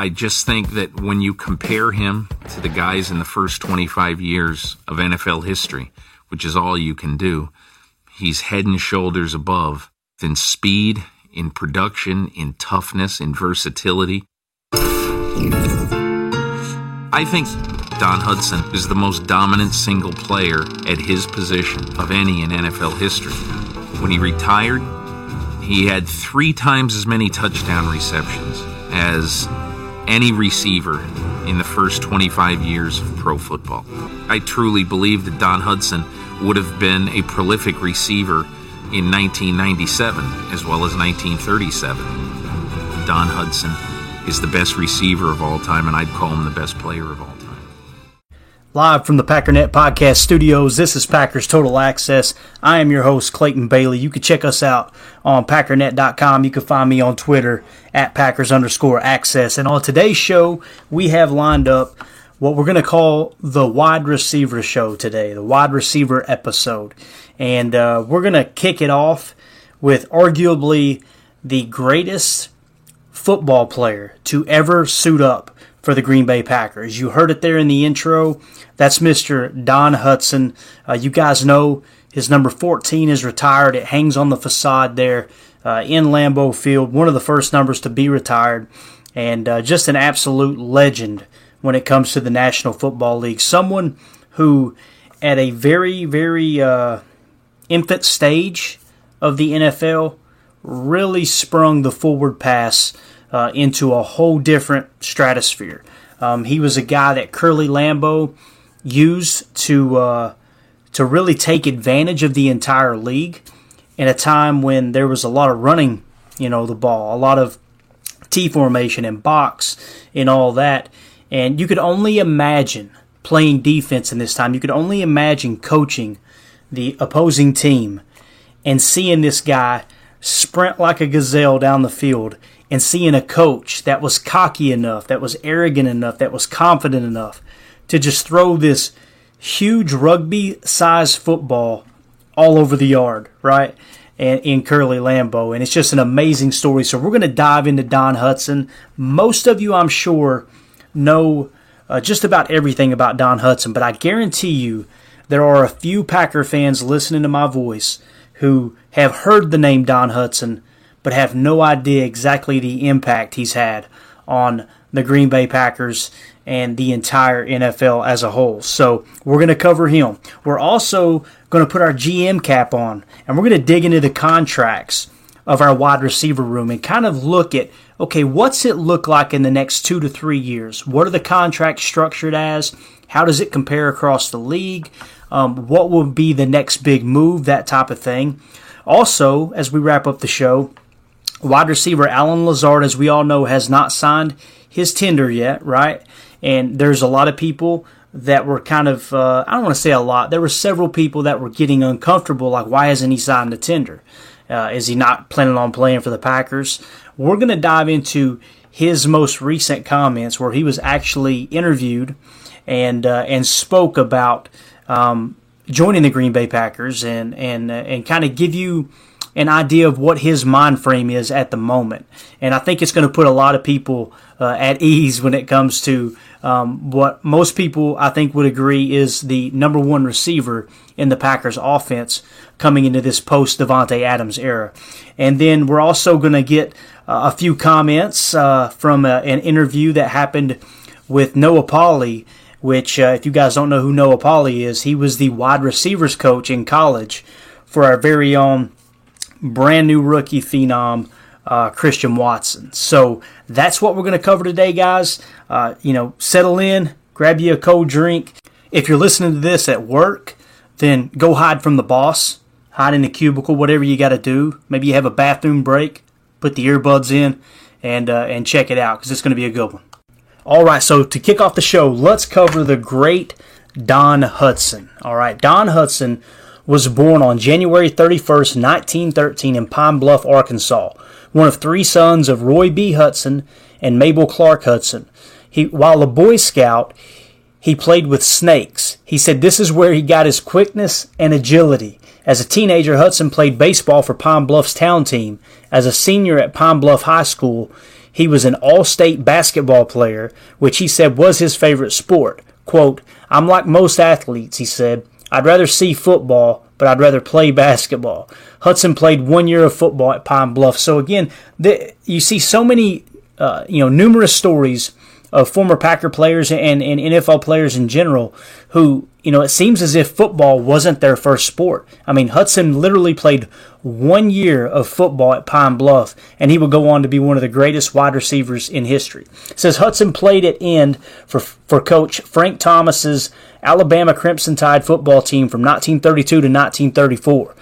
I just think that when you compare him to the guys in the first 25 years of NFL history, which is all you can do, he's head and shoulders above in speed, in production, in toughness, in versatility. I think Don Hutson is the most dominant single player at his position of any in NFL history. When he retired, he had three times as many touchdown receptions as any receiver in the first 25 years of pro football. I truly believe that Don Hutson would have been a prolific receiver in 1997 as well as 1937. Don Hutson is the best receiver of all time, and I'd call him the best player of all time. Live from the Packernet Podcast Studios, this is Packers Total Access. I am your host, Clayton Bailey. You can check us out on Packernet.com. You can find me on Twitter at Packers underscore access. And on today's show, we have lined up what we're going to call the wide receiver show today, the wide receiver episode. And uh, we're going to kick it off with arguably the greatest football player to ever suit up for the Green Bay Packers. You heard it there in the intro. That's Mr. Don Hutson. Uh, you guys know his number 14 is retired. It hangs on the facade there uh, in Lambeau Field. One of the first numbers to be retired. And uh, just an absolute legend when it comes to the National Football League. Someone who, at a very, very uh, infant stage of the NFL, really sprung the forward pass uh, into a whole different stratosphere. Um, he was a guy that Curly Lambeau used to uh, to really take advantage of the entire league in a time when there was a lot of running, you know, the ball, a lot of T formation and box and all that. And you could only imagine playing defense in this time. You could only imagine coaching the opposing team and seeing this guy sprint like a gazelle down the field and seeing a coach that was cocky enough, that was arrogant enough, that was confident enough to just throw this huge rugby sized football all over the yard, right? And in Curly Lambeau. And it's just an amazing story. So we're going to dive into Don Hutson. Most of you, I'm sure, know uh, just about everything about Don Hutson, but I guarantee you there are a few Packer fans listening to my voice who have heard the name Don Hutson but have no idea exactly the impact he's had on the Green Bay Packers and the entire NFL as a whole. So we're going to cover him. We're also going to put our GM cap on and we're going to dig into the contracts of our wide receiver room and kind of look at okay, what's it look like in the next two to three years? What are the contracts structured as? How does it compare across the league? Um, what will be the next big move? That type of thing. Also, as we wrap up the show, wide receiver Allen Lazard, as we all know, has not signed his tender yet, right? And there's a lot of people that were kind of, uh, I don't want to say a lot, there were several people that were getting uncomfortable, like, why hasn't he signed the tender? Uh, is he not planning on playing for the Packers? We're going to dive into his most recent comments where he was actually interviewed and uh, and spoke about um, joining the Green Bay Packers and and uh, and kind of give you an idea of what his mind frame is at the moment. And I think it's going to put a lot of people uh, at ease when it comes to um, what most people I think would agree is the number one receiver in the Packers offense coming into this post Davante Adams era. And then we're also going to get uh, a few comments uh, from a, uh, an interview that happened with Noah Pauley, which, uh, if you guys don't know who Noah Pauley is, he was the wide receivers coach in college for our very own brand new rookie phenom, uh, Christian Watson. So that's what we're going to cover today, guys. Uh, you know, settle in, grab you a cold drink. If you're listening to this at work, then go hide from the boss, hide in the cubicle, whatever you got to do. Maybe you have a bathroom break, put the earbuds in, and uh, and check it out because it's going to be a good one. All right, so to kick off the show, let's cover the great Don Hutson. All right, Don Hutson was born on January 31, 1913, in Pine Bluff, Arkansas, one of three sons of Roy B. Hutson and Mabel Clark Hutson. He, while a Boy Scout, he played with snakes. He said this is where he got his quickness and agility. As a teenager, Hutson played baseball for Pine Bluff's town team. As a senior at Pine Bluff High School, he was an all state basketball player, which he said was his favorite sport. Quote, I'm like most athletes, he said. I'd rather see football, but I'd rather play basketball. Hutson played one year of football at Pine Bluff. So again, the, you see so many, uh, you know, numerous stories of former Packer players and, and NFL players in general who, you know, it seems as if football wasn't their first sport. I mean, Hutson literally played one year of football at Pine Bluff, and he would go on to be one of the greatest wide receivers in history. It says Hutson played at end for, for coach Frank Thomas's Alabama Crimson Tide football team from 1932 to 1934.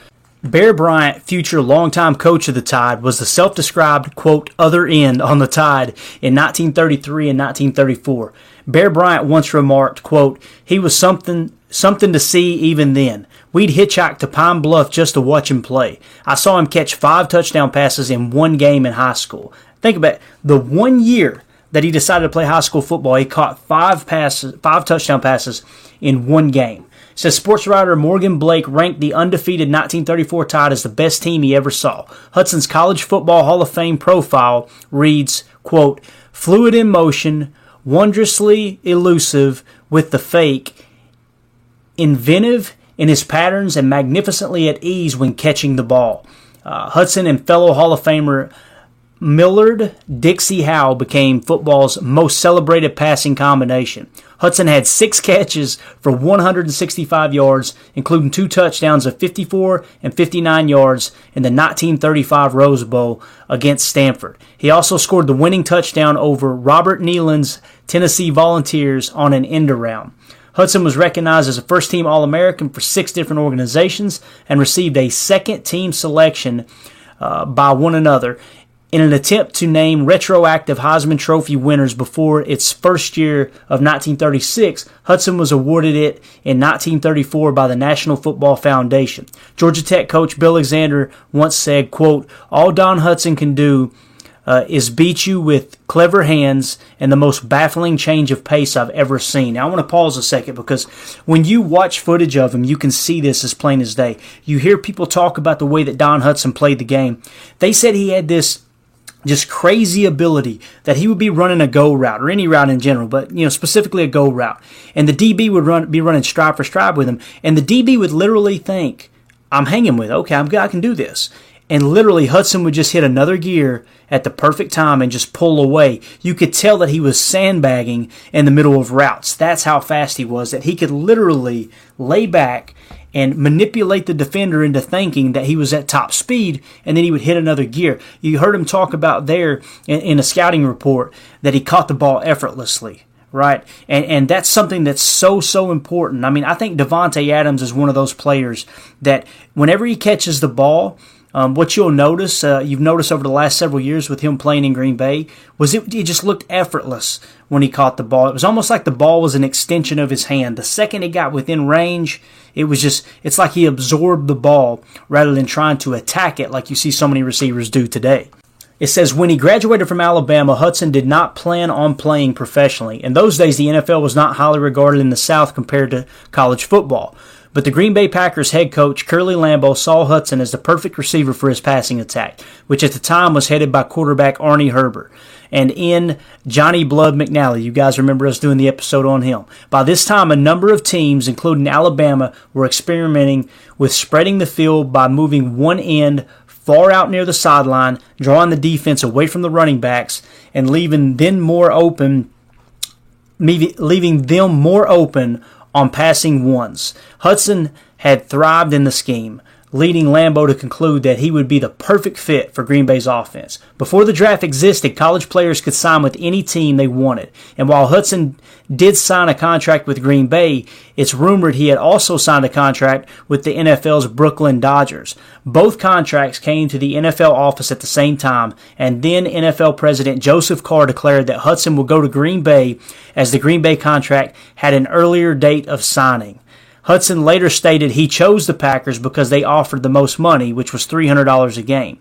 Bear Bryant, future longtime coach of the Tide, was the self described, quote, other end on the Tide in 1933 and 1934. Bear Bryant once remarked, quote, he was something, something to see even then. We'd hitchhike to Pine Bluff just to watch him play. I saw him catch five touchdown passes in one game in high school. Think about it. The one year that he decided to play high school football, he caught five passes, five touchdown passes in one game says sports writer Morgan Blake ranked the undefeated 1934 Tide as the best team he ever saw. Hutson's College Football Hall of Fame profile reads, quote, fluid in motion, wondrously elusive with the fake, inventive in his patterns, and magnificently at ease when catching the ball. Uh, Hutson and fellow Hall of Famer Millard Dixie Howell became football's most celebrated passing combination. Hutson had six catches for 165 yards, including two touchdowns of 54 and 59 yards in the 1935 Rose Bowl against Stanford. He also scored the winning touchdown over Robert Neyland's Tennessee Volunteers on an end around. Hutson was recognized as a first team All American for six different organizations and received a second team selection uh, by one another in an attempt to name retroactive Heisman Trophy winners before its first year of 1936, Hutson was awarded it in 1934 by the National Football Foundation. Georgia Tech coach Bill Alexander once said, quote, All Don Hutson can do uh, is beat you with clever hands and the most baffling change of pace I've ever seen. Now, I want to pause a second because when you watch footage of him, you can see this as plain as day. You hear people talk about the way that Don Hutson played the game. They said he had this just crazy ability that he would be running a go route or any route in general, but you know specifically a go route, and the DB would run be running stride for stride with him, and the DB would literally think, "I'm hanging with, okay, I'm I can do this." And literally, Hutson would just hit another gear at the perfect time and just pull away. You could tell that he was sandbagging in the middle of routes. That's how fast he was, that he could literally lay back and manipulate the defender into thinking that he was at top speed and then he would hit another gear. You heard him talk about there in, in a scouting report that he caught the ball effortlessly right? And and that's something that's so so important. I mean, I think Davante Adams is one of those players that whenever he catches the ball, um, what you'll notice, uh, you've noticed over the last several years with him playing in Green Bay, was it, it just looked effortless when he caught the ball. It was almost like the ball was an extension of his hand. The second it got within range, it was just, it's like he absorbed the ball rather than trying to attack it like you see so many receivers do today. It says when he graduated from Alabama, Hutson did not plan on playing professionally. In those days, the NFL was not highly regarded in the South compared to college football. But the Green Bay Packers head coach Curly Lambeau saw Hutson as the perfect receiver for his passing attack, which at the time was headed by quarterback Arnie Herber. And in Johnny Blood McNally, you guys remember us doing the episode on him. By this time, a number of teams, including Alabama, were experimenting with spreading the field by moving one end far out near the sideline, drawing the defense away from the running backs, and leaving then more open leaving them more open on passing ones. Hutson had thrived in the scheme leading Lambeau to conclude that he would be the perfect fit for Green Bay's offense. Before the draft existed, college players could sign with any team they wanted. And while Hutson did sign a contract with Green Bay, it's rumored he had also signed a contract with the NFL's Brooklyn Dodgers. Both contracts came to the NFL office at the same time, and then NFL President Joseph Carr declared that Hutson would go to Green Bay as the Green Bay contract had an earlier date of signing. Hutson later stated he chose the Packers because they offered the most money, which was $300 a game.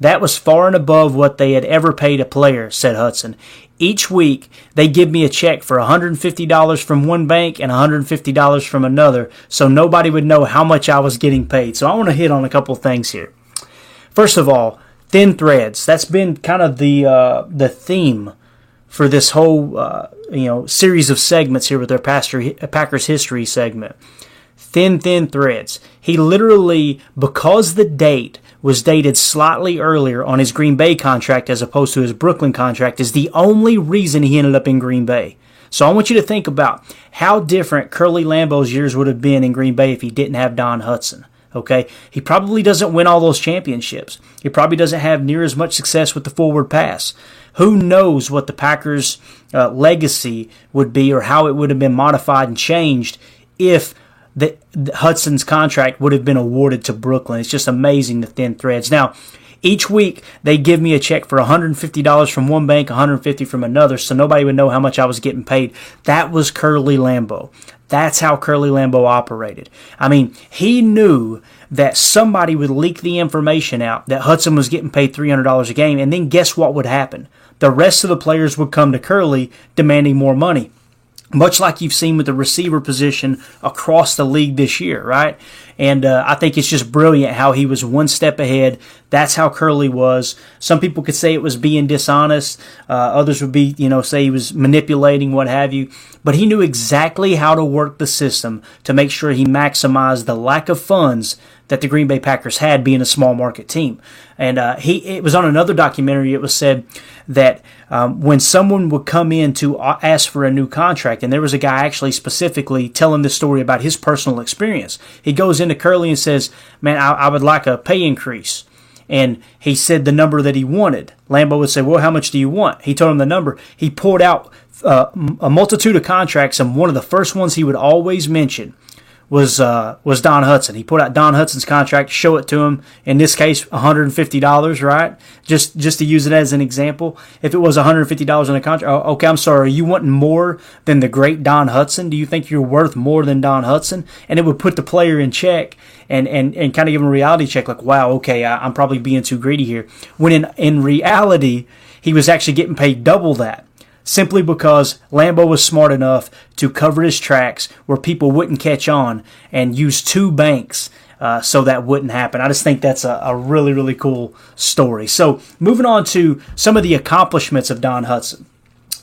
That was far and above what they had ever paid a player, said Hutson. Each week, they give me a check for $150 from one bank and $150 from another, so nobody would know how much I was getting paid. So I want to hit on a couple things here. First of all, thin threads. That's been kind of the uh, the theme for this whole uh, you know series of segments here with our Pastor, Packers history segment. Thin, thin threads. He literally, because the date was dated slightly earlier on his Green Bay contract as opposed to his Brooklyn contract, is the only reason he ended up in Green Bay. So I want you to think about how different Curly Lambeau's years would have been in Green Bay if he didn't have Don Hutson. Okay, he probably doesn't win all those championships. He probably doesn't have near as much success with the forward pass. Who knows what the Packers' uh, legacy would be or how it would have been modified and changed if the Hutson's contract would have been awarded to Brooklyn. It's just amazing the thin threads. Now, each week they give me a check for $150 from one bank, $150 from another, so nobody would know how much I was getting paid. That was Curly Lambeau. That's how Curly Lambeau operated. I mean, he knew that somebody would leak the information out that Hutson was getting paid $300 a game, and then guess what would happen? the rest of the players would come to Curly demanding more money. Much like you've seen with the receiver position across the league this year, right? And uh, I think it's just brilliant how he was one step ahead. That's how Curly was. Some people could say it was being dishonest. Uh, others would be, you know, say he was manipulating, what have you. But he knew exactly how to work the system to make sure he maximized the lack of funds that the Green Bay Packers had being a small market team. And uh, he it was on another documentary. It was said that um, when someone would come in to ask for a new contract, and there was a guy actually specifically telling this story about his personal experience. He goes into Curly and says, "Man, I, I would like a pay increase." and he said the number that he wanted. Lambeau would say, "Well, how much do you want?" He told him the number. He pulled out uh, a multitude of contracts, and one of the first ones he would always mention was uh, was Don Hutson. He put out Don Hutson's contract, show it to him. In this case, $150, right? Just just to use it as an example. If it was $150 in a contract, oh, okay, I'm sorry. Are you wanting more than the great Don Hutson? Do you think you're worth more than Don Hutson? And it would put the player in check and and, and kind of give him a reality check, like, wow, okay, I, I'm probably being too greedy here. When in in reality, he was actually getting paid double that simply because Lambeau was smart enough to cover his tracks where people wouldn't catch on and use two banks uh, so that wouldn't happen. I just think that's a, a, really, really cool story. So, moving on to some of the accomplishments of Don Hutson.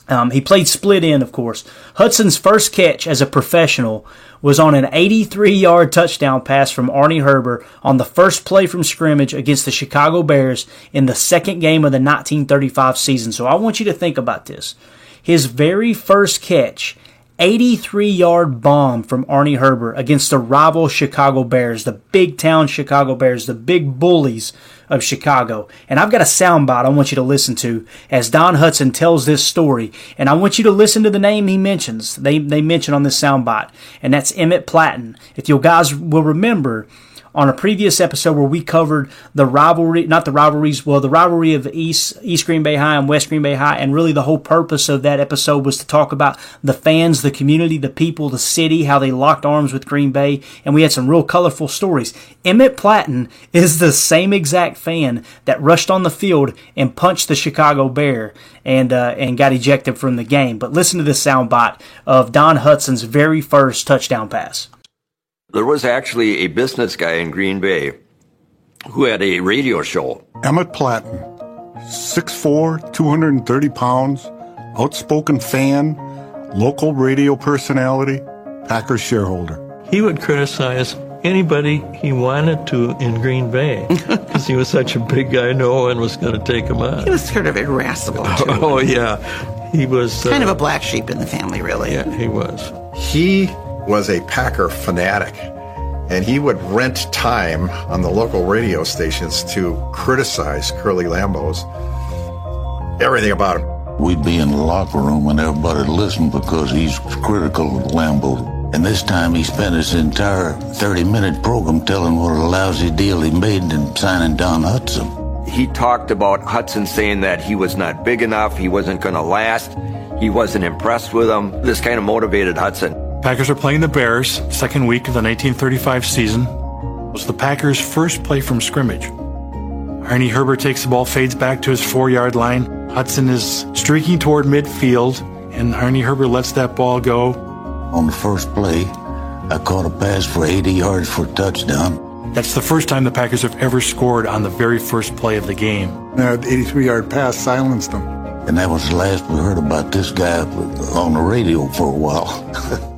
Um, he played split end, of course. Hudson's first catch as a professional was on an 83 yard touchdown pass from Arnie Herber on the first play from scrimmage against the Chicago Bears in the second game of the 1935 season. So I want you to think about this. His very first catch 83 yard bomb from Arnie Herber against the rival Chicago Bears, the big town Chicago Bears, the big bullies of Chicago. And I've got a soundbite I want you to listen to as Don Hutson tells this story. And I want you to listen to the name he mentions. They, they mention on this soundbite. And that's Emmett Platten. If you guys will remember, on a previous episode where we covered the rivalry, not the rivalries, well, the rivalry of East, East Green Bay High and West Green Bay High. And really the whole purpose of that episode was to talk about the fans, the community, the people, the city, how they locked arms with Green Bay. And we had some real colorful stories. Emmett Platten is the same exact fan that rushed on the field and punched the Chicago Bear and, uh, and got ejected from the game. But listen to this soundbite of Don Hutson's very first touchdown pass. There was actually a business guy in Green Bay who had a radio show. Emmett Platten, 6'4, 230 pounds, outspoken fan, local radio personality, Packers shareholder. He would criticize anybody he wanted to in Green Bay because he was such a big guy, no one was going to take him on. He was sort of irascible, too. Oh, yeah. He was uh, kind of a black sheep in the family, really. Yeah, he was. He was a Packer fanatic, and he would rent time on the local radio stations to criticize Curly Lambeau's everything about him. We'd be in the locker room and everybody listened because he's critical of Lambeau. And this time he spent his entire 30 minute program telling what a lousy deal he made in signing Don Hutson. He talked about Hutson saying that he was not big enough, he wasn't going to last, he wasn't impressed with him. This kind of motivated Hutson. Packers are playing the Bears, second week of the 1935 season. It was the Packers' first play from scrimmage. Arnie Herber takes the ball, fades back to his four yard line. Hutson is streaking toward midfield, and Arnie Herber lets that ball go. On the first play, I caught a pass for 80 yards for a touchdown. That's the first time the Packers have ever scored on the very first play of the game. That 83 yard pass silenced them. And that was the last we heard about this guy on the radio for a while.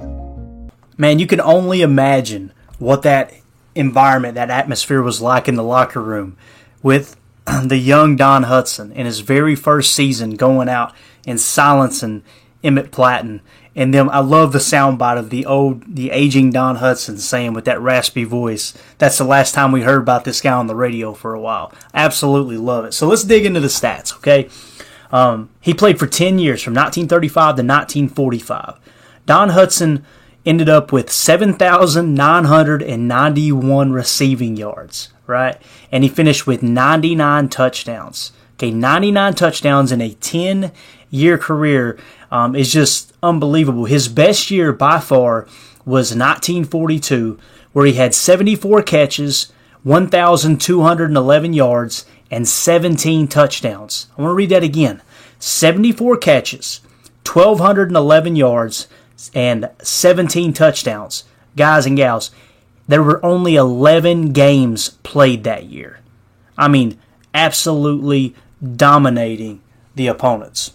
Man, you can only imagine what that environment, that atmosphere was like in the locker room with the young Don Hutson in his very first season going out and silencing Emmett Platten. And then I love the soundbite of the old, the aging Don Hutson saying with that raspy voice, that's the last time we heard about this guy on the radio for a while. Absolutely love it. So let's dig into the stats, okay? Um, he played for 10 years from 1935 to 1945. Don Hutson ended up with 7,991 receiving yards, right? And he finished with 99 touchdowns. Okay, 99 touchdowns in a 10 year career um, is just unbelievable. His best year by far was 1942, where he had 74 catches, 1,211 yards, and 17 touchdowns. I want to read that again 74 catches, 1,211 yards, and 17 touchdowns. Guys and gals, there were only 11 games played that year. I mean, absolutely dominating the opponents.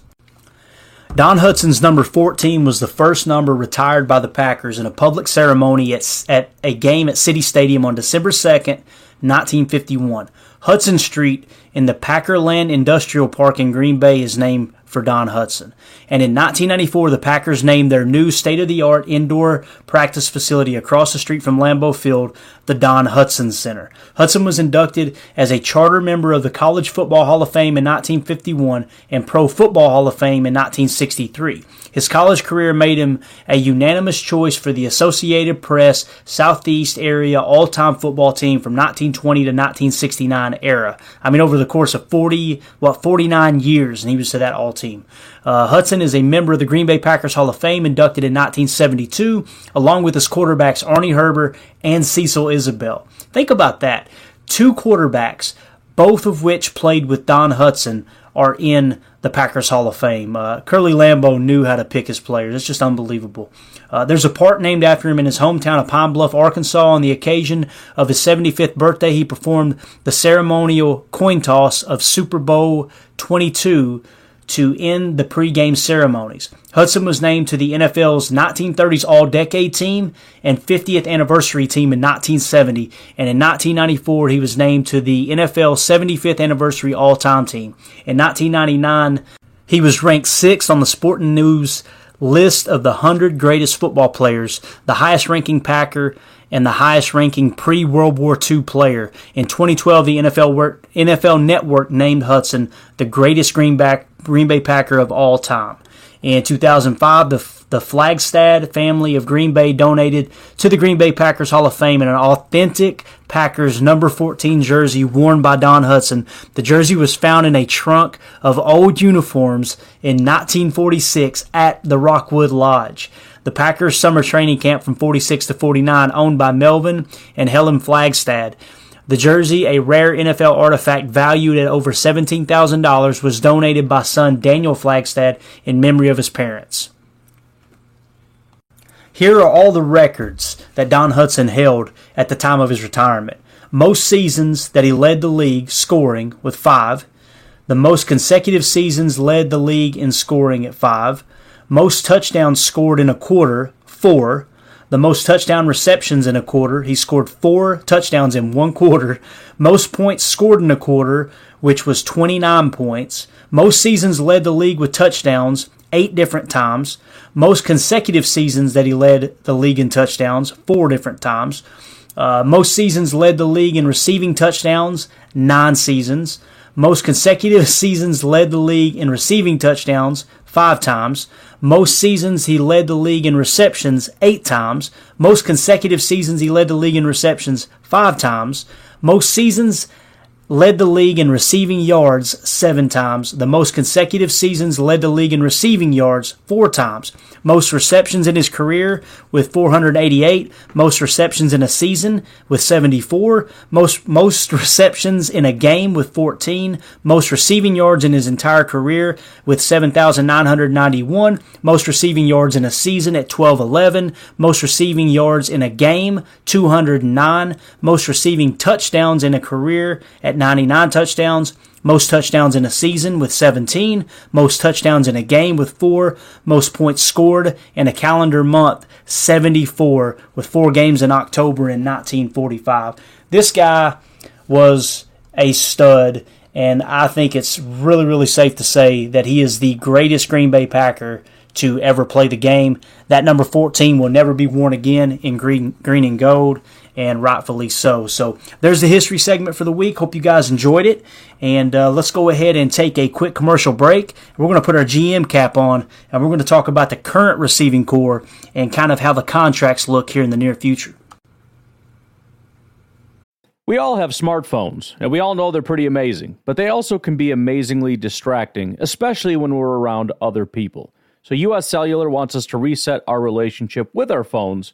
Don Hutson's number 14 was the first number retired by the Packers in a public ceremony at, at a game at City Stadium on December 2nd, 1951. Hutson Street in the Packerland Industrial Park in Green Bay is named for Don Hutson. And in 1994, the Packers named their new state of the art indoor practice facility across the street from Lambeau Field the Don Hutson Center. Hutson was inducted as a charter member of the College Football Hall of Fame in 1951 and Pro Football Hall of Fame in 1963. His college career made him a unanimous choice for the Associated Press Southeast Area All-Time Football Team from 1920 to 1969 era. I mean, over the course of 40, what, 49 years, and he was to that All Team. Uh, Hutson is a member of the Green Bay Packers Hall of Fame, inducted in 1972, along with his quarterbacks Arnie Herber and Cecil Isbell. Think about that. Two quarterbacks, both of which played with Don Hutson, are in the Packers Hall of Fame. Uh, Curly Lambeau knew how to pick his players. It's just unbelievable. Uh, there's a park named after him in his hometown of Pine Bluff, Arkansas. On the occasion of his 75th birthday, he performed the ceremonial coin toss of Super Bowl 22 to end the pregame ceremonies. Hutson was named to the NFL's 1930s All Decade Team and 50th Anniversary Team in 1970, and in 1994 he was named to the NFL 75th Anniversary All Time Team. In 1999, he was ranked sixth on the Sporting News list of the 100 greatest football players, the highest ranking Packer, and the highest ranking pre World War II player. In 2012, the NFL, NFL Network named Hutson the greatest Greenback, Green Bay Packer of all time. In 2005, the, the Flagstad family of Green Bay donated to the Green Bay Packers Hall of Fame an authentic Packers number 14 jersey worn by Don Hutson. The jersey was found in a trunk of old uniforms in 1946 at the Rockwood Lodge. The Packers summer training camp from 46 to 49, owned by Melvin and Helen Flagstad. The jersey, a rare NFL artifact valued at over $17,000, was donated by son Daniel Flagstad in memory of his parents. Here are all the records that Don Hutson held at the time of his retirement. Most seasons that he led the league scoring with five. The most consecutive seasons led the league in scoring at five. Most touchdowns scored in a quarter, four. The most touchdown receptions in a quarter. He scored four touchdowns in one quarter. Most points scored in a quarter, which was 29 points. Most seasons led the league with touchdowns, eight different times. Most consecutive seasons that he led the league in touchdowns, four different times. Uh, most seasons led the league in receiving touchdowns, nine seasons. Most consecutive seasons led the league in receiving touchdowns, five times. Most seasons he led the league in receptions, eight times. Most consecutive seasons he led the league in receptions, five times. Most seasons led the league in receiving yards seven times. The most consecutive seasons led the league in receiving yards four times. Most receptions in his career with 488. Most receptions in a season with 74. Most, most receptions in a game with 14. Most receiving yards in his entire career with 7,991. Most receiving yards in a season at 1211. Most receiving yards in a game, 209. Most receiving touchdowns in a career at 99 touchdowns, most touchdowns in a season with 17, most touchdowns in a game with 4, most points scored in a calendar month, 74, with 4 games in October in 1945. This guy was a stud, and I think it's really, really safe to say that he is the greatest Green Bay Packer to ever play the game. That number 14 will never be worn again in green, green and gold and rightfully so. So there's the history segment for the week. Hope you guys enjoyed it. And uh, let's go ahead and take a quick commercial break. We're going to put our GM cap on and we're going to talk about the current receiving corps and kind of how the contracts look here in the near future. We all have smartphones, and we all know they're pretty amazing, but they also can be amazingly distracting, especially when we're around other people. So, US Cellular wants us to reset our relationship with our phones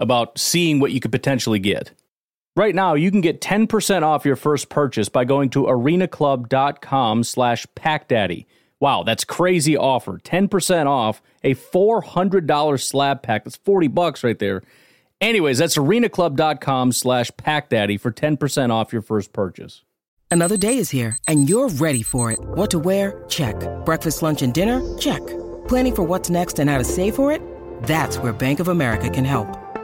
about seeing what you could potentially get. Right now, you can get 10% off your first purchase by going to arenaclub.com slash packdaddy. Wow, that's crazy offer. 10% off a $400 slab pack. That's 40 bucks right there. Anyways, that's arenaclub.com slash packdaddy for 10% off your first purchase. Another day is here, and you're ready for it. What to wear? Check. Breakfast, lunch, and dinner? Check. Planning for what's next and how to save for it? That's where Bank of America can help.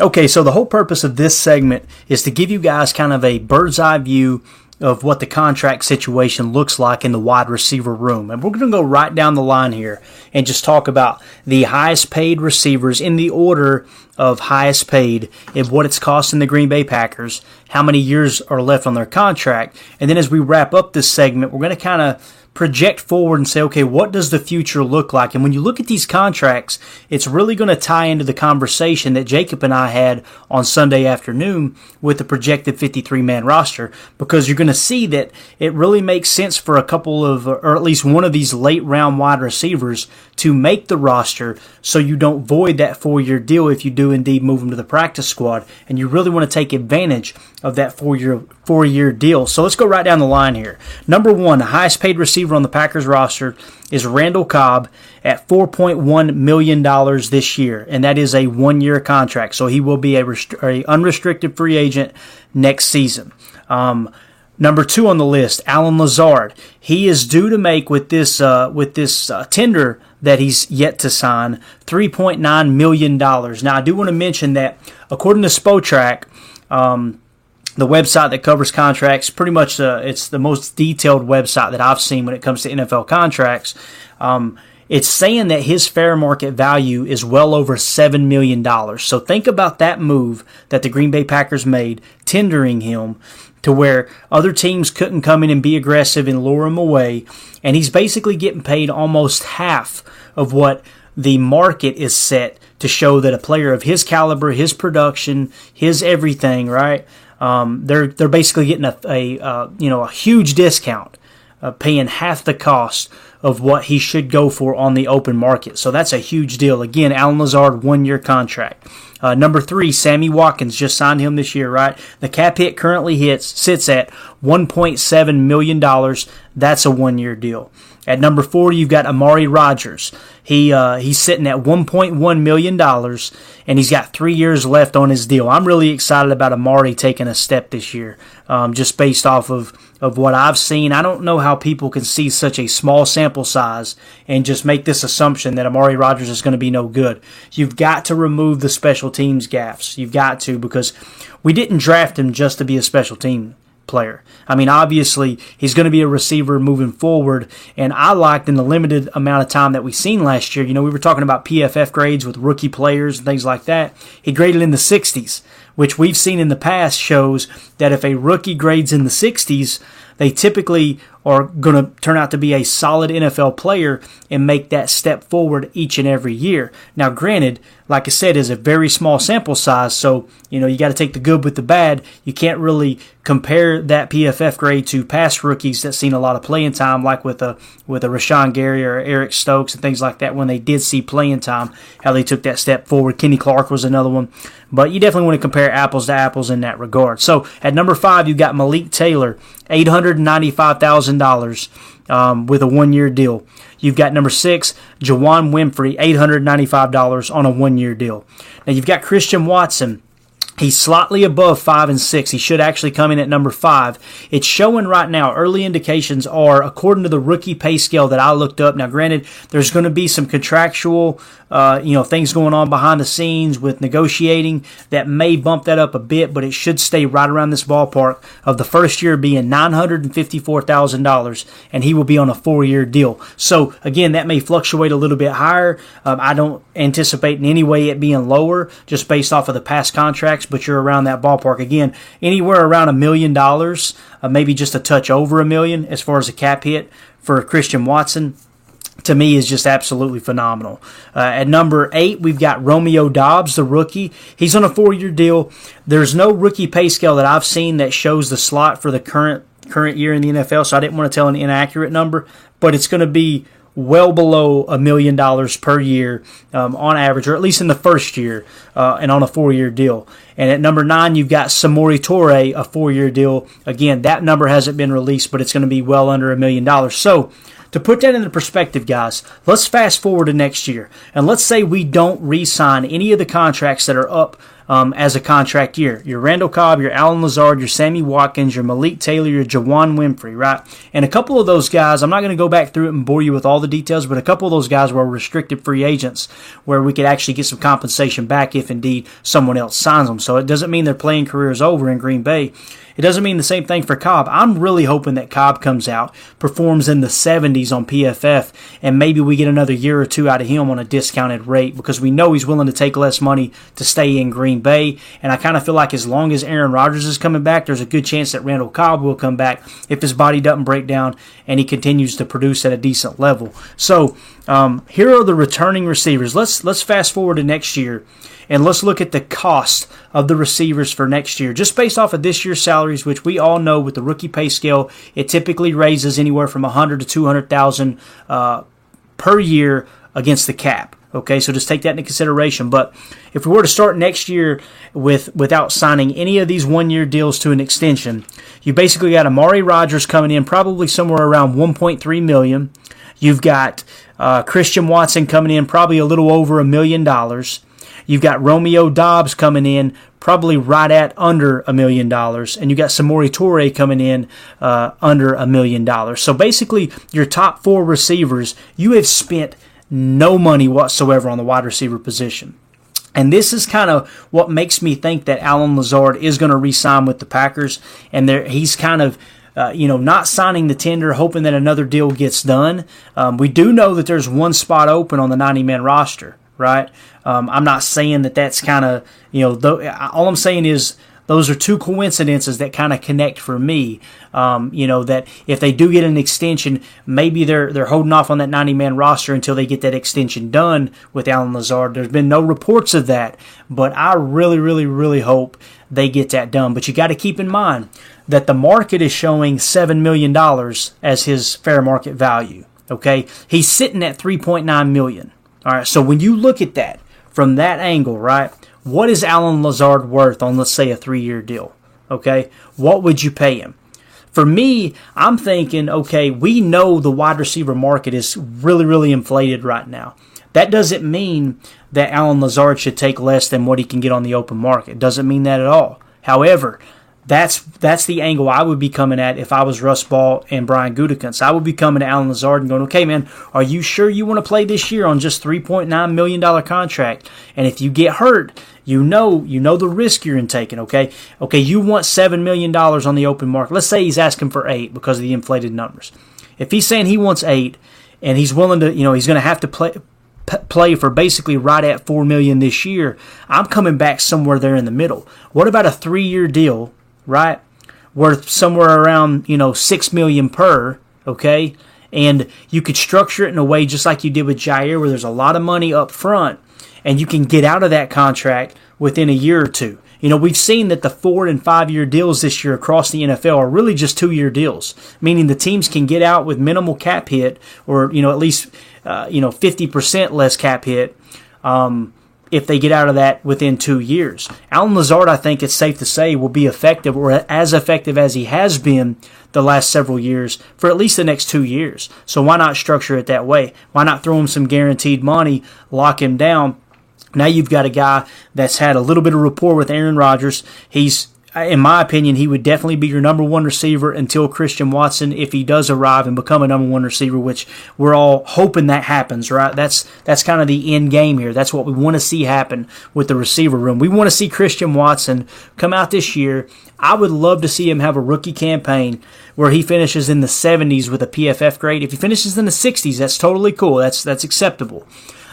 Okay, so the whole purpose of this segment is to give you guys kind of a bird's eye view of what the contract situation looks like in the wide receiver room. And we're going to go right down the line here and just talk about the highest paid receivers in the order of highest paid and what it's costing the Green Bay Packers, how many years are left on their contract. And then as we wrap up this segment, we're going to kind of project forward and say, okay, what does the future look like? And when you look at these contracts, it's really going to tie into the conversation that Jacob and I had on Sunday afternoon with the projected 53 man roster, because you're going to see that it really makes sense for a couple of, or at least one of these late round wide receivers to make the roster so you don't void that four year deal if you do indeed move him to the practice squad. And you really want to take advantage of that four year four year deal. So let's go right down the line here. Number one, the highest paid receiver on the Packers roster is Randall Cobb at $4.1 million this year, and that is a one year contract. So he will be a, rest- a unrestricted free agent next season. Um, Number two on the list, Allen Lazard. He is due to make with this uh, with this uh, tender that he's yet to sign three point nine million dollars. Now I do want to mention that according to Spotrac, um, the website that covers contracts, pretty much uh, it's the most detailed website that I've seen when it comes to NFL contracts. Um, it's saying that his fair market value is well over $7 million. So think about that move that the Green Bay Packers made, tendering him to where other teams couldn't come in and be aggressive and lure him away. And he's basically getting paid almost half of what the market is set to show that a player of his caliber, his production, his everything, right? Um, they're they're basically getting a, a uh, you know a huge discount, uh, paying half the cost of what he should go for on the open market. So that's a huge deal. Again, Allen Lazard one year contract. Uh, number three, Sammy Watkins just signed him this year, right? The cap hit currently hits sits at 1.7 million dollars. That's a one year deal. At number four, you've got Amari Rogers. He uh, he's sitting at 1.1 million dollars, and he's got three years left on his deal. I'm really excited about Amari taking a step this year, um, just based off of of what I've seen. I don't know how people can see such a small sample size and just make this assumption that Amari Rogers is going to be no good. You've got to remove the special teams gaffes. You've got to because we didn't draft him just to be a special team player. I mean, obviously, he's going to be a receiver moving forward. And I liked in the limited amount of time that we've seen last year, you know, we were talking about PFF grades with rookie players and things like that. He graded in the 60s, which we've seen in the past shows that if a rookie grades in the 60s, they typically are going to turn out to be a solid NFL player and make that step forward each and every year. Now, granted, like I said, is a very small sample size, so you know you got to take the good with the bad. You can't really compare that PFF grade to past rookies that seen a lot of playing time, like with a with uh, a Rashan Gary or Eric Stokes and things like that. When they did see playing time, how they took that step forward. Kenny Clark was another one, but you definitely want to compare apples to apples in that regard. So at number five, you got Malik Taylor, eight hundred ninety five thousand dollars um, with a one year deal. You've got number six, Juwann Winfree, $895 on a one year deal. Now you've got Christian Watson. He's slightly above five and six. He should actually come in at number five. It's showing right now. Early indications are, according to the rookie pay scale that I looked up. Now, granted, there's going to be some contractual uh, you know, things going on behind the scenes with negotiating that may bump that up a bit, but it should stay right around this ballpark of the first year being $954,000 and he will be on a four year deal. So again, that may fluctuate a little bit higher. Um, I don't anticipate in any way it being lower just based off of the past contracts, but you're around that ballpark. Again, anywhere around a million dollars, uh, maybe just a touch over a million as far as a cap hit for Christian Watson to me is just absolutely phenomenal. Uh, at number eight, we've got Romeo Doubs, the rookie. He's on a four-year deal. There's no rookie pay scale that I've seen that shows the slot for the current current year in the NFL, so I didn't want to tell an inaccurate number, but it's going to be well below a million dollars per year um, on average, or at least in the first year, uh, and on a four-year deal. And at number nine, you've got Samori Toure, a four-year deal. Again, that number hasn't been released, but it's going to be well under a million dollars. So to put that into perspective, guys, let's fast forward to next year. And let's say we don't re sign any of the contracts that are up um, as a contract year. Your Randall Cobb, your Allen Lazard, your Sammy Watkins, your Malik Taylor, your Juwann Winfree, right? And a couple of those guys, I'm not going to go back through it and bore you with all the details, but a couple of those guys were restricted free agents where we could actually get some compensation back if indeed someone else signs them. So it doesn't mean their playing career is over in Green Bay. It doesn't mean the same thing for Cobb. I'm really hoping that Cobb comes out, performs in the 70s on PFF, and maybe we get another year or two out of him on a discounted rate because we know he's willing to take less money to stay in Green Bay. And I kind of feel like as long as Aaron Rodgers is coming back, there's a good chance that Randall Cobb will come back if his body doesn't break down and he continues to produce at a decent level. So um, here are the returning receivers. Let's let's fast forward to next year and let's look at the cost of the receivers for next year, just based off of this year's salaries, which we all know with the rookie pay scale, it typically raises anywhere from 100 to 200,000 uh, per year against the cap. Okay, so just take that into consideration. But if we were to start next year with without signing any of these one year deals to an extension, you basically got Amari Rogers coming in probably somewhere around 1.3 million. You've got uh, Christian Watson coming in probably a little over a million dollars. You've got Romeo Doubs coming in probably right at under a million dollars, and you got Samori Toure coming in uh, under a million dollars. So basically, your top four receivers, you have spent no money whatsoever on the wide receiver position. And this is kind of what makes me think that Allen Lazard is going to re-sign with the Packers, and he's kind of uh, you know, not signing the tender, hoping that another deal gets done. Um, we do know that there's one spot open on the 90 man roster, right? Um, I'm not saying that that's kind of, you know, th- all I'm saying is those are two coincidences that kind of connect for me. Um, you know that if they do get an extension, maybe they're they're holding off on that 90 man roster until they get that extension done with Allen Lazard. There's been no reports of that, but I really, really, really hope they get that done. But you got to keep in mind that the market is showing seven million dollars as his fair market value. Okay, he's sitting at 3.9 million. All right, so when you look at that from that angle, right? What is Allen Lazard worth on, let's say, a three year deal? Okay. What would you pay him? For me, I'm thinking, okay, we know the wide receiver market is really, really inflated right now. That doesn't mean that Allen Lazard should take less than what he can get on the open market. Doesn't mean that at all. However, that's that's the angle I would be coming at if I was Russ Ball and Brian Gutekunst. I would be coming to Allen Lazard and going, okay, man, are you sure you want to play this year on just three point nine million dollar contract? And if you get hurt, you know you know the risk you're in taking. Okay, okay, you want seven million dollars on the open market. Let's say he's asking for eight because of the inflated numbers. If he's saying he wants eight and he's willing to, you know, he's going to have to play play for basically right at 4 million this year i'm coming back somewhere there in the middle what about a three year deal right? Worth somewhere around, you know, six million per, okay? And you could structure it in a way just like you did with Jaire, where there's a lot of money up front and you can get out of that contract within a year or two. You know, we've seen that the four and five year deals this year across the NFL are really just two year deals, meaning the teams can get out with minimal cap hit or, you know, at least, uh, you know, 50% less cap hit. Um, if they get out of that within two years. Allen Lazard, I think it's safe to say, will be effective or as effective as he has been the last several years for at least the next two years. So why not structure it that way? Why not throw him some guaranteed money, lock him down? Now you've got a guy that's had a little bit of rapport with Aaron Rodgers. He's in my opinion, he would definitely be your number one receiver until Christian Watson, if he does arrive and become a number one receiver, which we're all hoping that happens, right? That's that's kind of the end game here. That's what we want to see happen with the receiver room. We want to see Christian Watson come out this year. I would love to see him have a rookie campaign where he finishes in the 70s with a PFF grade. If he finishes in the 60s, that's totally cool. That's that's acceptable.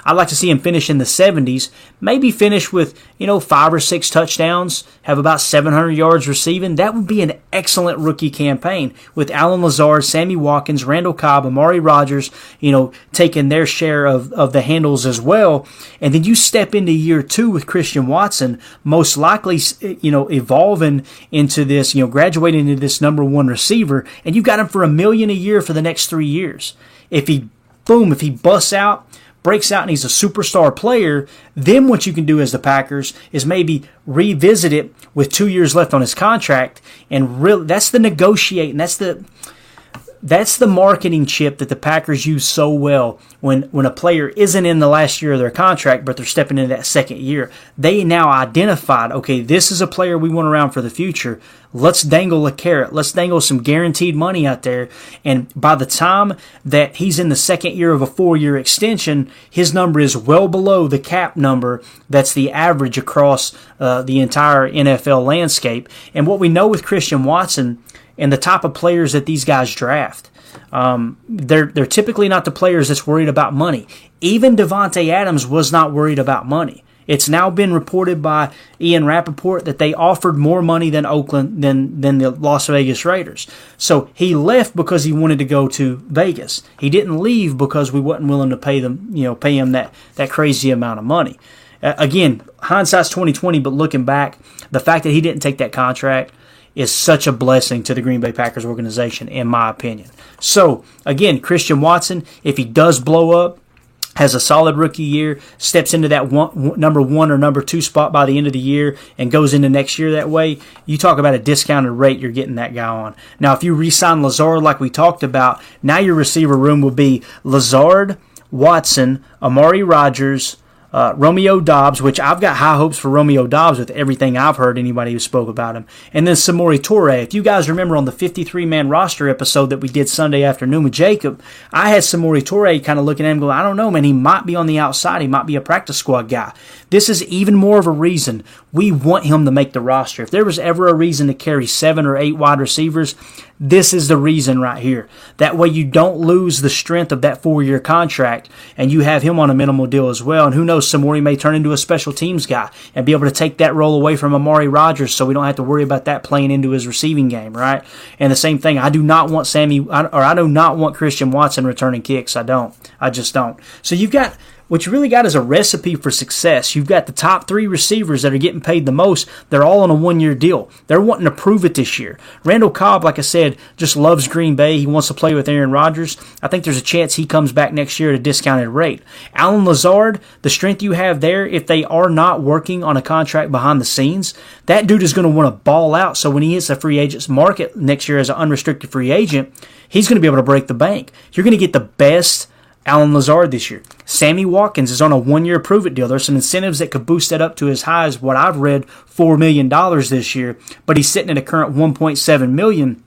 I'd like to see him finish in the 70s, maybe finish with, you know, five or six touchdowns, have about 700 yards receiving. That would be an excellent rookie campaign with Allen Lazard, Sammy Watkins, Randall Cobb, Amari Rogers, you know, taking their share of, of the handles as well. And then you step into year two with Christian Watson, most likely, you know, evolving into this, you know, graduating into this number one receiver, and you've got him for a million a year for the next three years. If he, boom, if he busts out, breaks out and he's a superstar player, then what you can do as the Packers is maybe revisit it with two years left on his contract and really that's the negotiating. That's the that's the marketing chip that the Packers use so well when, when a player isn't in the last year of their contract, but they're stepping into that second year. They now identified, okay, this is a player we want around for the future. Let's dangle a carrot. Let's dangle some guaranteed money out there. And by the time that he's in the second year of a four year extension, his number is well below the cap number that's the average across uh, the entire NFL landscape. And what we know with Christian Watson and the type of players that these guys draft. Um, they're they're typically not the players that's worried about money. Even Davante Adams was not worried about money. It's now been reported by Ian Rapoport that they offered more money than Oakland than than the Las Vegas Raiders. So he left because he wanted to go to Vegas. He didn't leave because we wasn't willing to pay them, you know, pay him that that crazy amount of money. Uh, again, hindsight's twenty twenty, but looking back, the fact that he didn't take that contract is such a blessing to the Green Bay Packers organization, in my opinion. So, again, Christian Watson, if he does blow up, has a solid rookie year, steps into that one, number one or number two spot by the end of the year, and goes into next year that way, you talk about a discounted rate you're getting that guy on. Now, if you re-sign Lazard like we talked about, now your receiver room will be Lazard, Watson, Amari Rogers, uh, Romeo Doubs, which I've got high hopes for Romeo Doubs with everything I've heard anybody who spoke about him. And then Samori Toure. If you guys remember on the 53 man roster episode that we did Sunday afternoon with Jacob, I had Samori Toure kind of looking at him going, I don't know, man, he might be on the outside. He might be a practice squad guy. This is even more of a reason we want him to make the roster. If there was ever a reason to carry seven or eight wide receivers, this is the reason right here. That way you don't lose the strength of that four year contract and you have him on a minimal deal as well. And who knows, Samori may turn into a special teams guy and be able to take that role away from Amari Rogers so we don't have to worry about that playing into his receiving game, right? And the same thing, I do not want Sammy, or I do not want Christian Watson returning kicks. I don't. I just don't. So you've got what you really got is a recipe for success. You've got the top three receivers that are getting paid the most. They're all on a one year deal. They're wanting to prove it this year. Randall Cobb, like I said, just loves Green Bay. He wants to play with Aaron Rodgers. I think there's a chance he comes back next year at a discounted rate. Allen Lazard, the strength you have there, if they are not working on a contract behind the scenes, that dude is going to want to ball out. So when he hits the free agents market next year as an unrestricted free agent, he's going to be able to break the bank. You're going to get the best Allen Lazard this year. Sammy Watkins is on a one year prove it deal. There's some incentives that could boost that up to as high as what I've read, $4 million this year, but he's sitting at a current 1.7 million.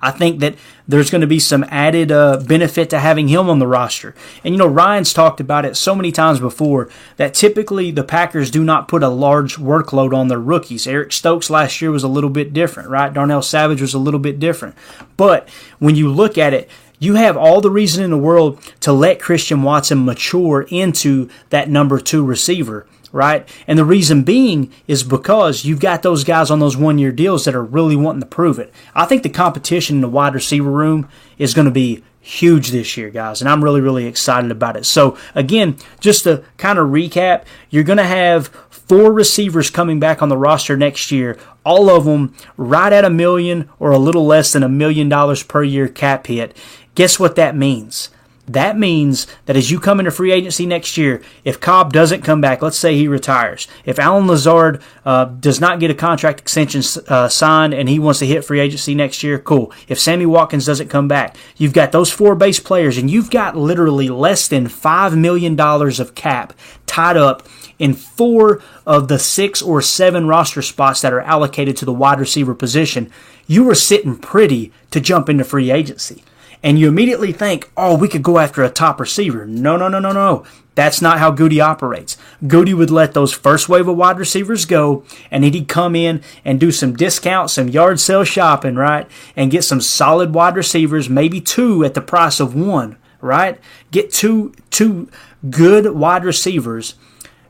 I think that there's going to be some added uh, benefit to having him on the roster. And you know, Ryan's talked about it so many times before that typically the Packers do not put a large workload on their rookies. Eric Stokes last year was a little bit different, right? Darnell Savage was a little bit different. But when you look at it, you have all the reason in the world to let Christian Watson mature into that number two receiver, right? And the reason being is because you've got those guys on those one year deals that are really wanting to prove it. I think the competition in the wide receiver room is going to be huge this year, guys, and I'm really, really excited about it. So, again, just to kind of recap, you're going to have four receivers coming back on the roster next year, all of them right at a million or a little less than a million dollars per year cap hit. Guess what that means? That means that as you come into free agency next year, if Cobb doesn't come back, let's say he retires, if Allen Lazard uh, does not get a contract extension uh, signed and he wants to hit free agency next year, cool. If Sammy Watkins doesn't come back, you've got those four base players and you've got literally less than $5 million of cap tied up in four of the six or seven roster spots that are allocated to the wide receiver position. You are sitting pretty to jump into free agency and you immediately think, oh, we could go after a top receiver. No, no, no, no, no. That's not how Goody operates. Goody would let those first wave of wide receivers go, and then he'd come in and do some discounts, some yard sale shopping, right? And get some solid wide receivers, maybe two at the price of one, right? Get two two good wide receivers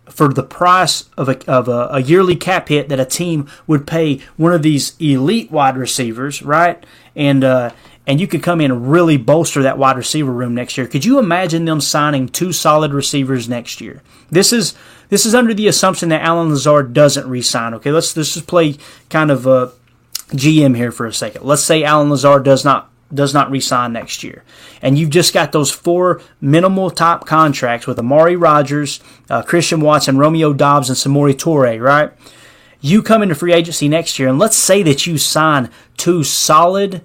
for the price of a, of a, a, yearly cap hit that a team would pay one of these elite wide receivers, right? And uh, and you could come in and really bolster that wide receiver room next year. Could you imagine them signing two solid receivers next year? This is this is under the assumption that Allen Lazard doesn't re-sign. Okay, let's let's just play kind of a GM here for a second. Let's say Allen Lazard does not does not re-sign next year, and you've just got those four minimal top contracts with Amari Rogers, uh, Christian Watson, Romeo Doubs, and Samori Toure, right? You come into free agency next year, and let's say that you sign two solid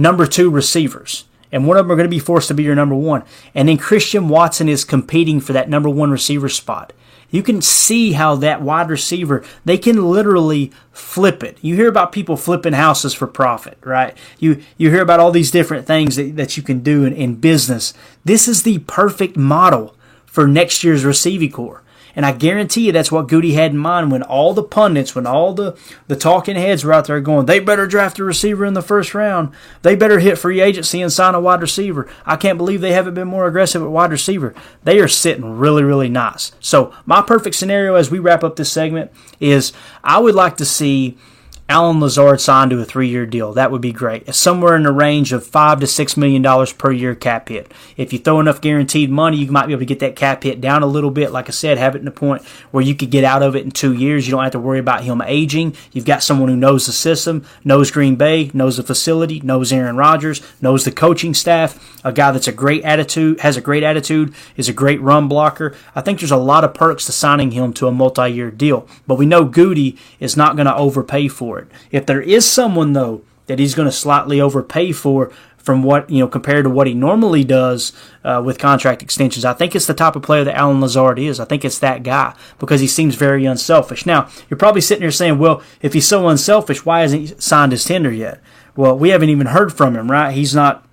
number two receivers. And one of them are going to be forced to be your number one. And then Christian Watson is competing for that number one receiver spot. You can see how that wide receiver, they can literally flip it. You hear about people flipping houses for profit, right? You you hear about all these different things that, that you can do in, in business. This is the perfect model for next year's receiving corps. And I guarantee you that's what Goody had in mind when all the pundits, when all the, the talking heads were out there going, they better draft a receiver in the first round. They better hit free agency and sign a wide receiver. I can't believe they haven't been more aggressive at wide receiver. They are sitting really, really nice. So, my perfect scenario as we wrap up this segment is I would like to see Allen Lazard signed to a three-year deal. That would be great. Somewhere in the range of five to six million dollars per year cap hit. If you throw enough guaranteed money, you might be able to get that cap hit down a little bit. Like I said, have it in a point where you could get out of it in two years. You don't have to worry about him aging. You've got someone who knows the system, knows Green Bay, knows the facility, knows Aaron Rodgers, knows the coaching staff. A guy that's a great attitude, has a great attitude, is a great run blocker. I think there's a lot of perks to signing him to a multi-year deal. But we know Goody is not going to overpay for it. If there is someone though that he's going to slightly overpay for from what you know compared to what he normally does uh, with contract extensions. I think it's the type of player that Allen Lazard is. I think it's that guy because he seems very unselfish. Now you're probably sitting there saying, "Well, if he's so unselfish, why hasn't he signed his tender yet?" Well, we haven't even heard from him, right? He's not.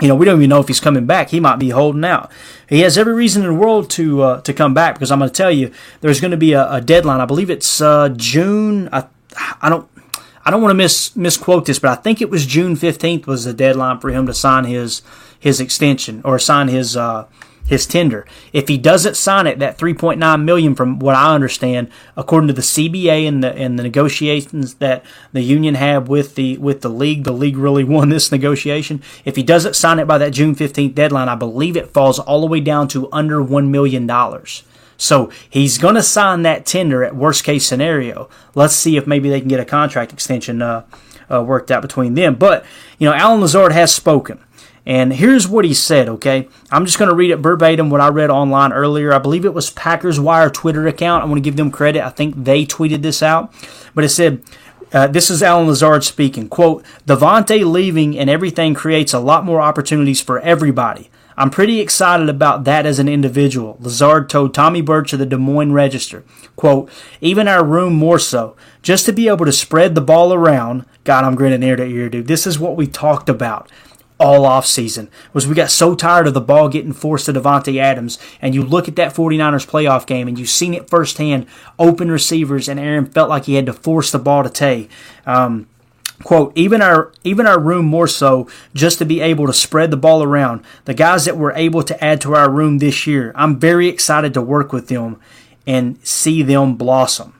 You know, we don't even know if he's coming back. He might be holding out. He has every reason in the world to uh, to come back because I'm going to tell you there's going to be a, a deadline. I believe it's uh, June. I, I don't I don't want to mis misquote this, but I think it was June 15th was the deadline for him to sign his his extension or sign his uh, his tender. If he doesn't sign it, that 3.9 million, from what I understand, according to the CBA and the and the negotiations that the union had with the with the league, the league really won this negotiation. If he doesn't sign it by that June 15th deadline, I believe it falls all the way down to under one million dollars. So he's going to sign that tender at worst case scenario. Let's see if maybe they can get a contract extension uh, uh, worked out between them. But, you know, Allen Lazard has spoken. And here's what he said, okay? I'm just going to read it verbatim what I read online earlier. I believe it was Packers Wire Twitter account. I want to give them credit. I think they tweeted this out. But it said, uh, this is Allen Lazard speaking. Quote, Davante leaving and everything creates a lot more opportunities for everybody. I'm pretty excited about that as an individual, Lazard told Tommy Birch of the Des Moines Register. Quote, even our room more so. Just to be able to spread the ball around. God, I'm grinning ear to ear, dude. This is what we talked about all off season was we got so tired of the ball getting forced to Davante Adams and you look at that 49ers playoff game and you've seen it firsthand open receivers and Aaron felt like he had to force the ball to Tay um, quote even our even our room more so just to be able to spread the ball around. The guys that we're able to add to our room this year i'm very excited to work with them and see them blossom.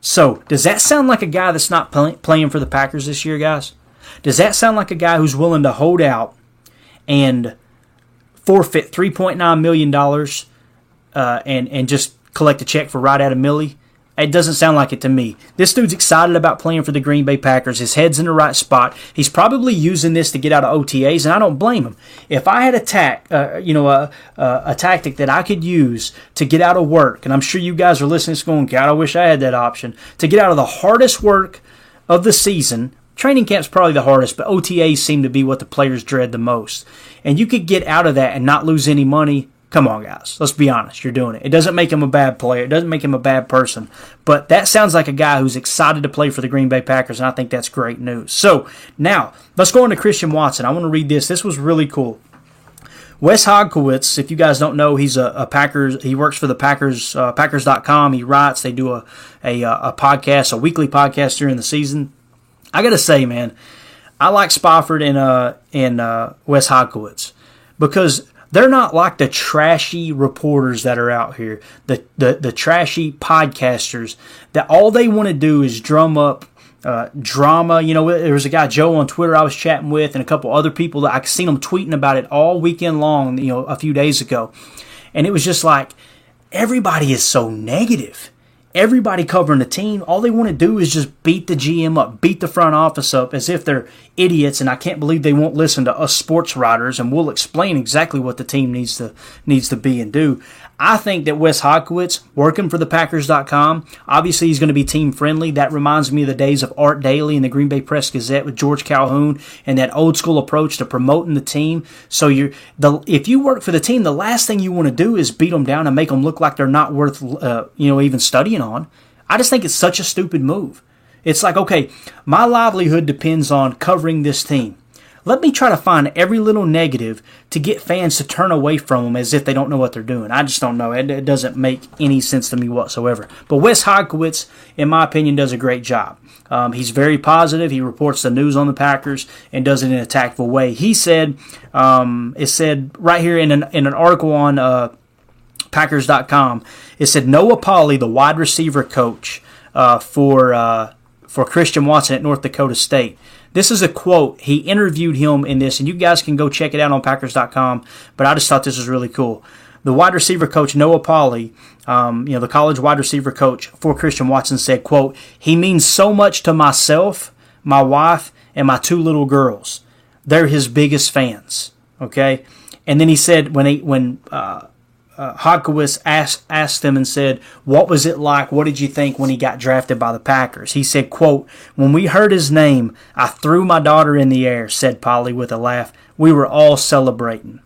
So does that sound like a guy that's not play, playing for the packers this year guys? Does that sound like a guy who's willing to hold out and forfeit $3.9 million uh, and, and just collect a check for right out of Millie? It doesn't sound like it to me. This dude's excited about playing for the Green Bay Packers. His head's in the right spot. He's probably using this to get out of OTAs, and I don't blame him. If I had a tac, uh, you know, a, a, a, tactic that I could use to get out of work, and I'm sure you guys are listening, going, God, I wish I had that option to get out of the hardest work of the season. Training camp's probably the hardest, but OTAs seem to be what the players dread the most. And you could get out of that and not lose any money Come on, guys. Let's be honest. You're doing it. It doesn't make him a bad player. It doesn't make him a bad person. But that sounds like a guy who's excited to play for the Green Bay Packers, and I think that's great news. So now let's go on to Christian Watson. I want to read this. This was really cool. Wes Hodkiewicz, if you guys don't know, he's a, a Packers. He works for the Packers, uh, Packers.com. He writes. They do a, a a podcast, a weekly podcast during the season. I gotta say, man, I like Spofford and uh and uh, Wes Hodkiewicz because they're not like the trashy reporters that are out here, the the, the trashy podcasters that all they want to do is drum up uh, drama. You know, there was a guy Joe on Twitter I was chatting with, and a couple other people that I seen them tweeting about it all weekend long. You know, a few days ago, and it was just like everybody is so negative everybody covering the team, all they want to do is just beat the GM up, beat the front office up as if they're idiots. And I can't believe they won't listen to us sports writers, and we'll explain exactly what the team needs to needs to be and do. I think that Wes Hodkiewicz, working for the Packers.com, obviously he's going to be team friendly. That reminds me of the days of Art Daley and the Green Bay Press Gazette with George Calhoun and that old school approach to promoting the team. So you're the if you work for the team, the last thing you want to do is beat them down and make them look like they're not worth uh, you know even studying on. I just think it's such a stupid move. It's like okay, my livelihood depends on covering this team. Let me try to find every little negative to get fans to turn away from them as if they don't know what they're doing. I just don't know. It, it doesn't make any sense to me whatsoever. But Wes Hodkiewicz, in my opinion, does a great job. Um, he's very positive. He reports the news on the Packers and does it in a tactful way. He said, um, it said right here in an, in an article on uh, Packers.com, it said Noah Pauley, the wide receiver coach uh, for uh, for Christian Watson at North Dakota State. This is a quote. He interviewed him in this, and you guys can go check it out on Packers.com. But I just thought this was really cool. The wide receiver coach Noah Pauley, um, you know, the college wide receiver coach for Christian Watson said, "quote He means so much to myself, my wife, and my two little girls. They're his biggest fans." Okay, and then he said when he when uh, uh, asked asked them and said, "What was it like? What did you think when he got drafted by the Packers?" He said, "quote When we heard his name, I threw my daughter in the air," said Pauley with a laugh. We were all celebrating.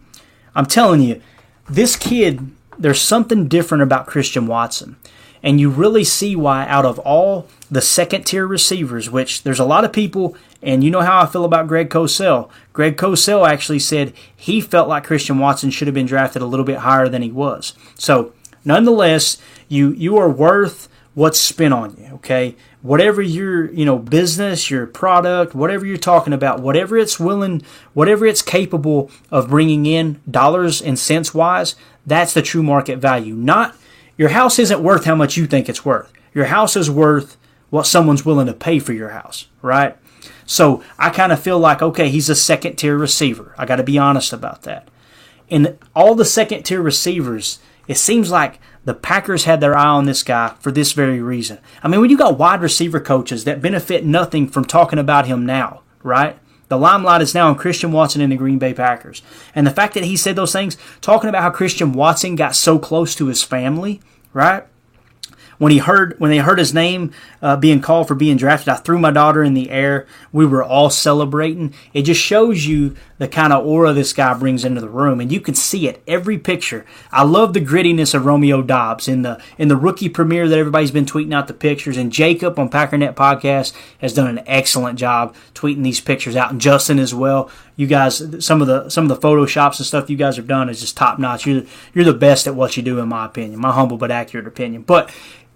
I'm telling you, this kid, there's something different about Christian Watson. And you really see why, out of all the second tier receivers, which there's a lot of people, and you know how I feel about Greg Cosell. Greg Cosell actually said he felt like Christian Watson should have been drafted a little bit higher than he was. So, nonetheless, you you are worth what's spent on you. Okay, whatever your you know business, your product, whatever you're talking about, whatever it's willing, whatever it's capable of bringing in dollars and cents wise, that's the true market value. Not your house isn't worth how much you think it's worth. Your house is worth what someone's willing to pay for your house, right? So I kind of feel like, okay, he's a second tier receiver. I got to be honest about that. And all the second tier receivers, it seems like the Packers had their eye on this guy for this very reason. I mean, when you got wide receiver coaches that benefit nothing from talking about him now, right? The limelight is now on Christian Watson and the Green Bay Packers. And the fact that he said those things, talking about how Christian Watson got so close to his family, right? When he heard when they heard his name uh, being called for being drafted, I threw my daughter in the air. We were all celebrating. It just shows you the kind of aura this guy brings into the room, and you can see it every picture. I love the grittiness of Romeo Doubs in the in the rookie premiere that everybody's been tweeting out the pictures, and Jacob on Packernet podcast has done an excellent job tweeting these pictures out, and Justin as well. You guys, some of the some of the photoshops and stuff you guys have done is just top notch. You're you're the best at what you do, in my opinion, my humble but accurate opinion. But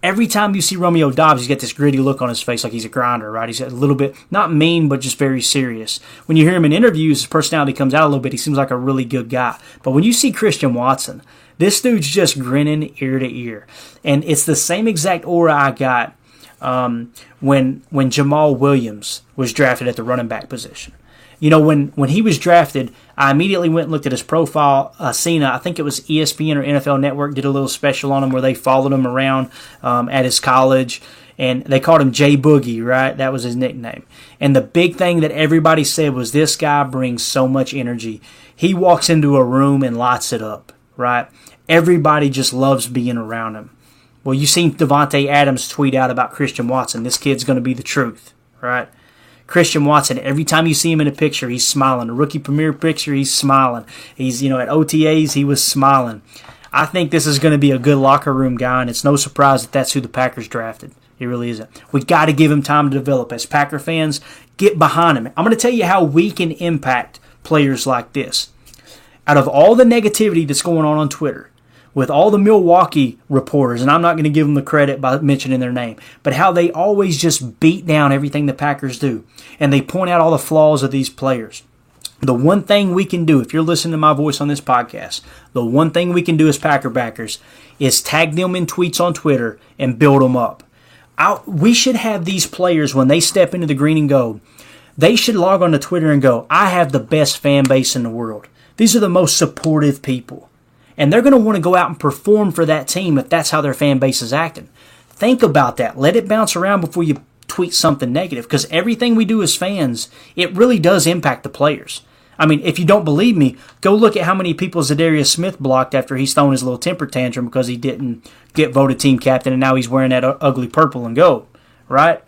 every time you see Romeo Doubs, he's got this gritty look on his face like he's a grinder, right? He's a little bit, not mean, but just very serious. When you hear him in interviews, his personality comes out a little bit. He seems like a really good guy. But when you see Christian Watson, this dude's just grinning ear to ear. And it's the same exact aura I got um, when when Jamaal Williams was drafted at the running back position. You know, when, when he was drafted, I immediately went and looked at his profile. Uh, Cena, I think it was ESPN or NFL Network, did a little special on him where they followed him around um, at his college. And they called him Jay Boogie, right? That was his nickname. And the big thing that everybody said was this guy brings so much energy. He walks into a room and lights it up, right? Everybody just loves being around him. Well, you seen Davante Adams tweet out about Christian Watson. This kid's going to be the truth, right? Christian Watson, every time you see him in a picture, he's smiling. A rookie premiere picture, he's smiling. He's, you know, at OTAs, he was smiling. I think this is going to be a good locker room guy, and it's no surprise that that's who the Packers drafted. He really isn't. We got to give him time to develop. As Packer fans, get behind him. I'm going to tell you how we can impact players like this. Out of all the negativity that's going on on Twitter, with all the Milwaukee reporters, and I'm not going to give them the credit by mentioning their name, but how they always just beat down everything the Packers do. And they point out all the flaws of these players. The one thing we can do, if you're listening to my voice on this podcast, the one thing we can do as Packer backers is tag them in tweets on Twitter and build them up. I, we should have these players when they step into the green and gold. They should log on to Twitter and go, I have the best fan base in the world. These are the most supportive people. And they're going to want to go out and perform for that team if that's how their fan base is acting. Think about that. Let it bounce around before you tweet something negative because everything we do as fans, it really does impact the players. I mean, if you don't believe me, go look at how many people Za'Darius Smith blocked after he's thrown his little temper tantrum because he didn't get voted team captain and now he's wearing that ugly purple and gold, right?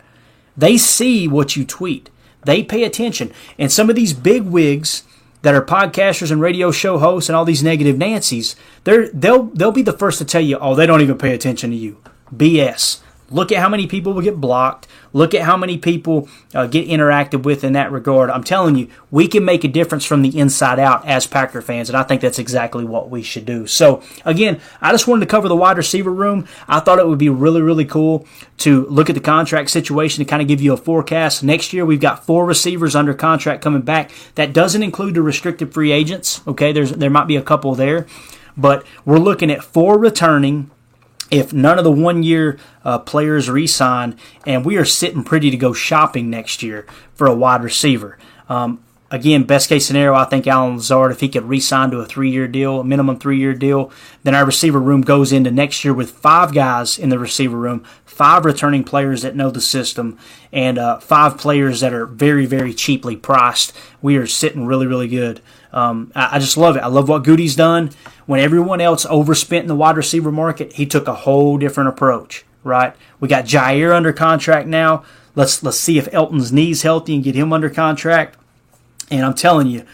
They see what you tweet. They pay attention. And some of these big wigs that are podcasters and radio show hosts and all these negative Nancy's, they're, they'll, they'll be the first to tell you, oh, they don't even pay attention to you. BS. Look at how many people will get blocked. Look at how many people uh, get interacted with in that regard. I'm telling you, we can make a difference from the inside out as Packer fans, and I think that's exactly what we should do. So, again, I just wanted to cover the wide receiver room. I thought it would be really, really cool to look at the contract situation to kind of give you a forecast. Next year, we've got four receivers under contract coming back. That doesn't include the restricted free agents. Okay, there's there might be a couple there, but we're looking at four returning if none of the one year uh, players resign, and we are sitting pretty to go shopping next year for a wide receiver. Um, again, best case scenario, I think Allen Lazard, if he could re-sign to a three-year deal, a minimum three-year deal, then our receiver room goes into next year with five guys in the receiver room, five returning players that know the system, and uh, five players that are very, very cheaply priced. We are sitting really, really good. Um, I, I, just love it. I love what Goody's done. When everyone else overspent in the wide receiver market, he took a whole different approach. Right? We got Jaire under contract now. Let's let's see if Elgton's knees healthy and get him under contract. And I'm telling you,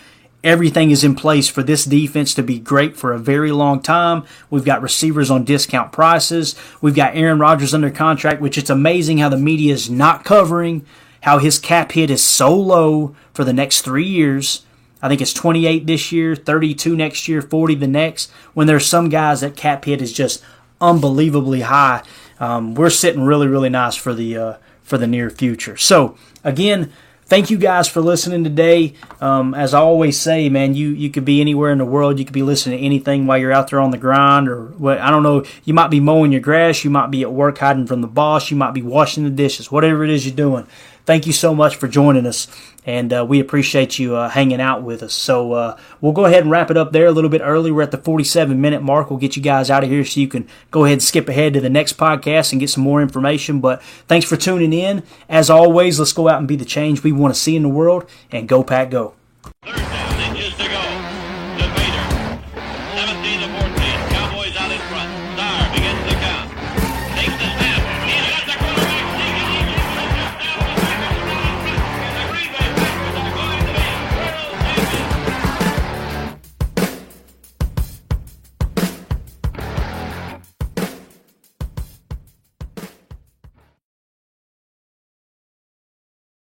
everything is in place for this defense to be great for a very long time. We've got receivers on discount prices. We've got Aaron Rodgers under contract, which it's amazing how the media is not covering how his cap hit is so low for the next three years. I think it's 28 this year, 32 next year, 40 the next. When there's some guys that cap hit is just unbelievably high. Um, we're sitting really, really nice for the uh, for the near future. So again, thank you guys for listening today. Um, as I always say, man, you you could be anywhere in the world. You could be listening to anything while you're out there on the grind, or what I don't know. You might be mowing your grass. You might be at work hiding from the boss. You might be washing the dishes. Whatever it is you're doing, thank you so much for joining us and uh, we appreciate you uh, hanging out with us. So uh, we'll go ahead and wrap it up there a little bit early. We're at the 47 minute mark. We'll get you guys out of here so you can go ahead and skip ahead to the next podcast and get some more information. But thanks for tuning in. As always, let's go out and be the change we want to see in the world and go, Pack, go. Third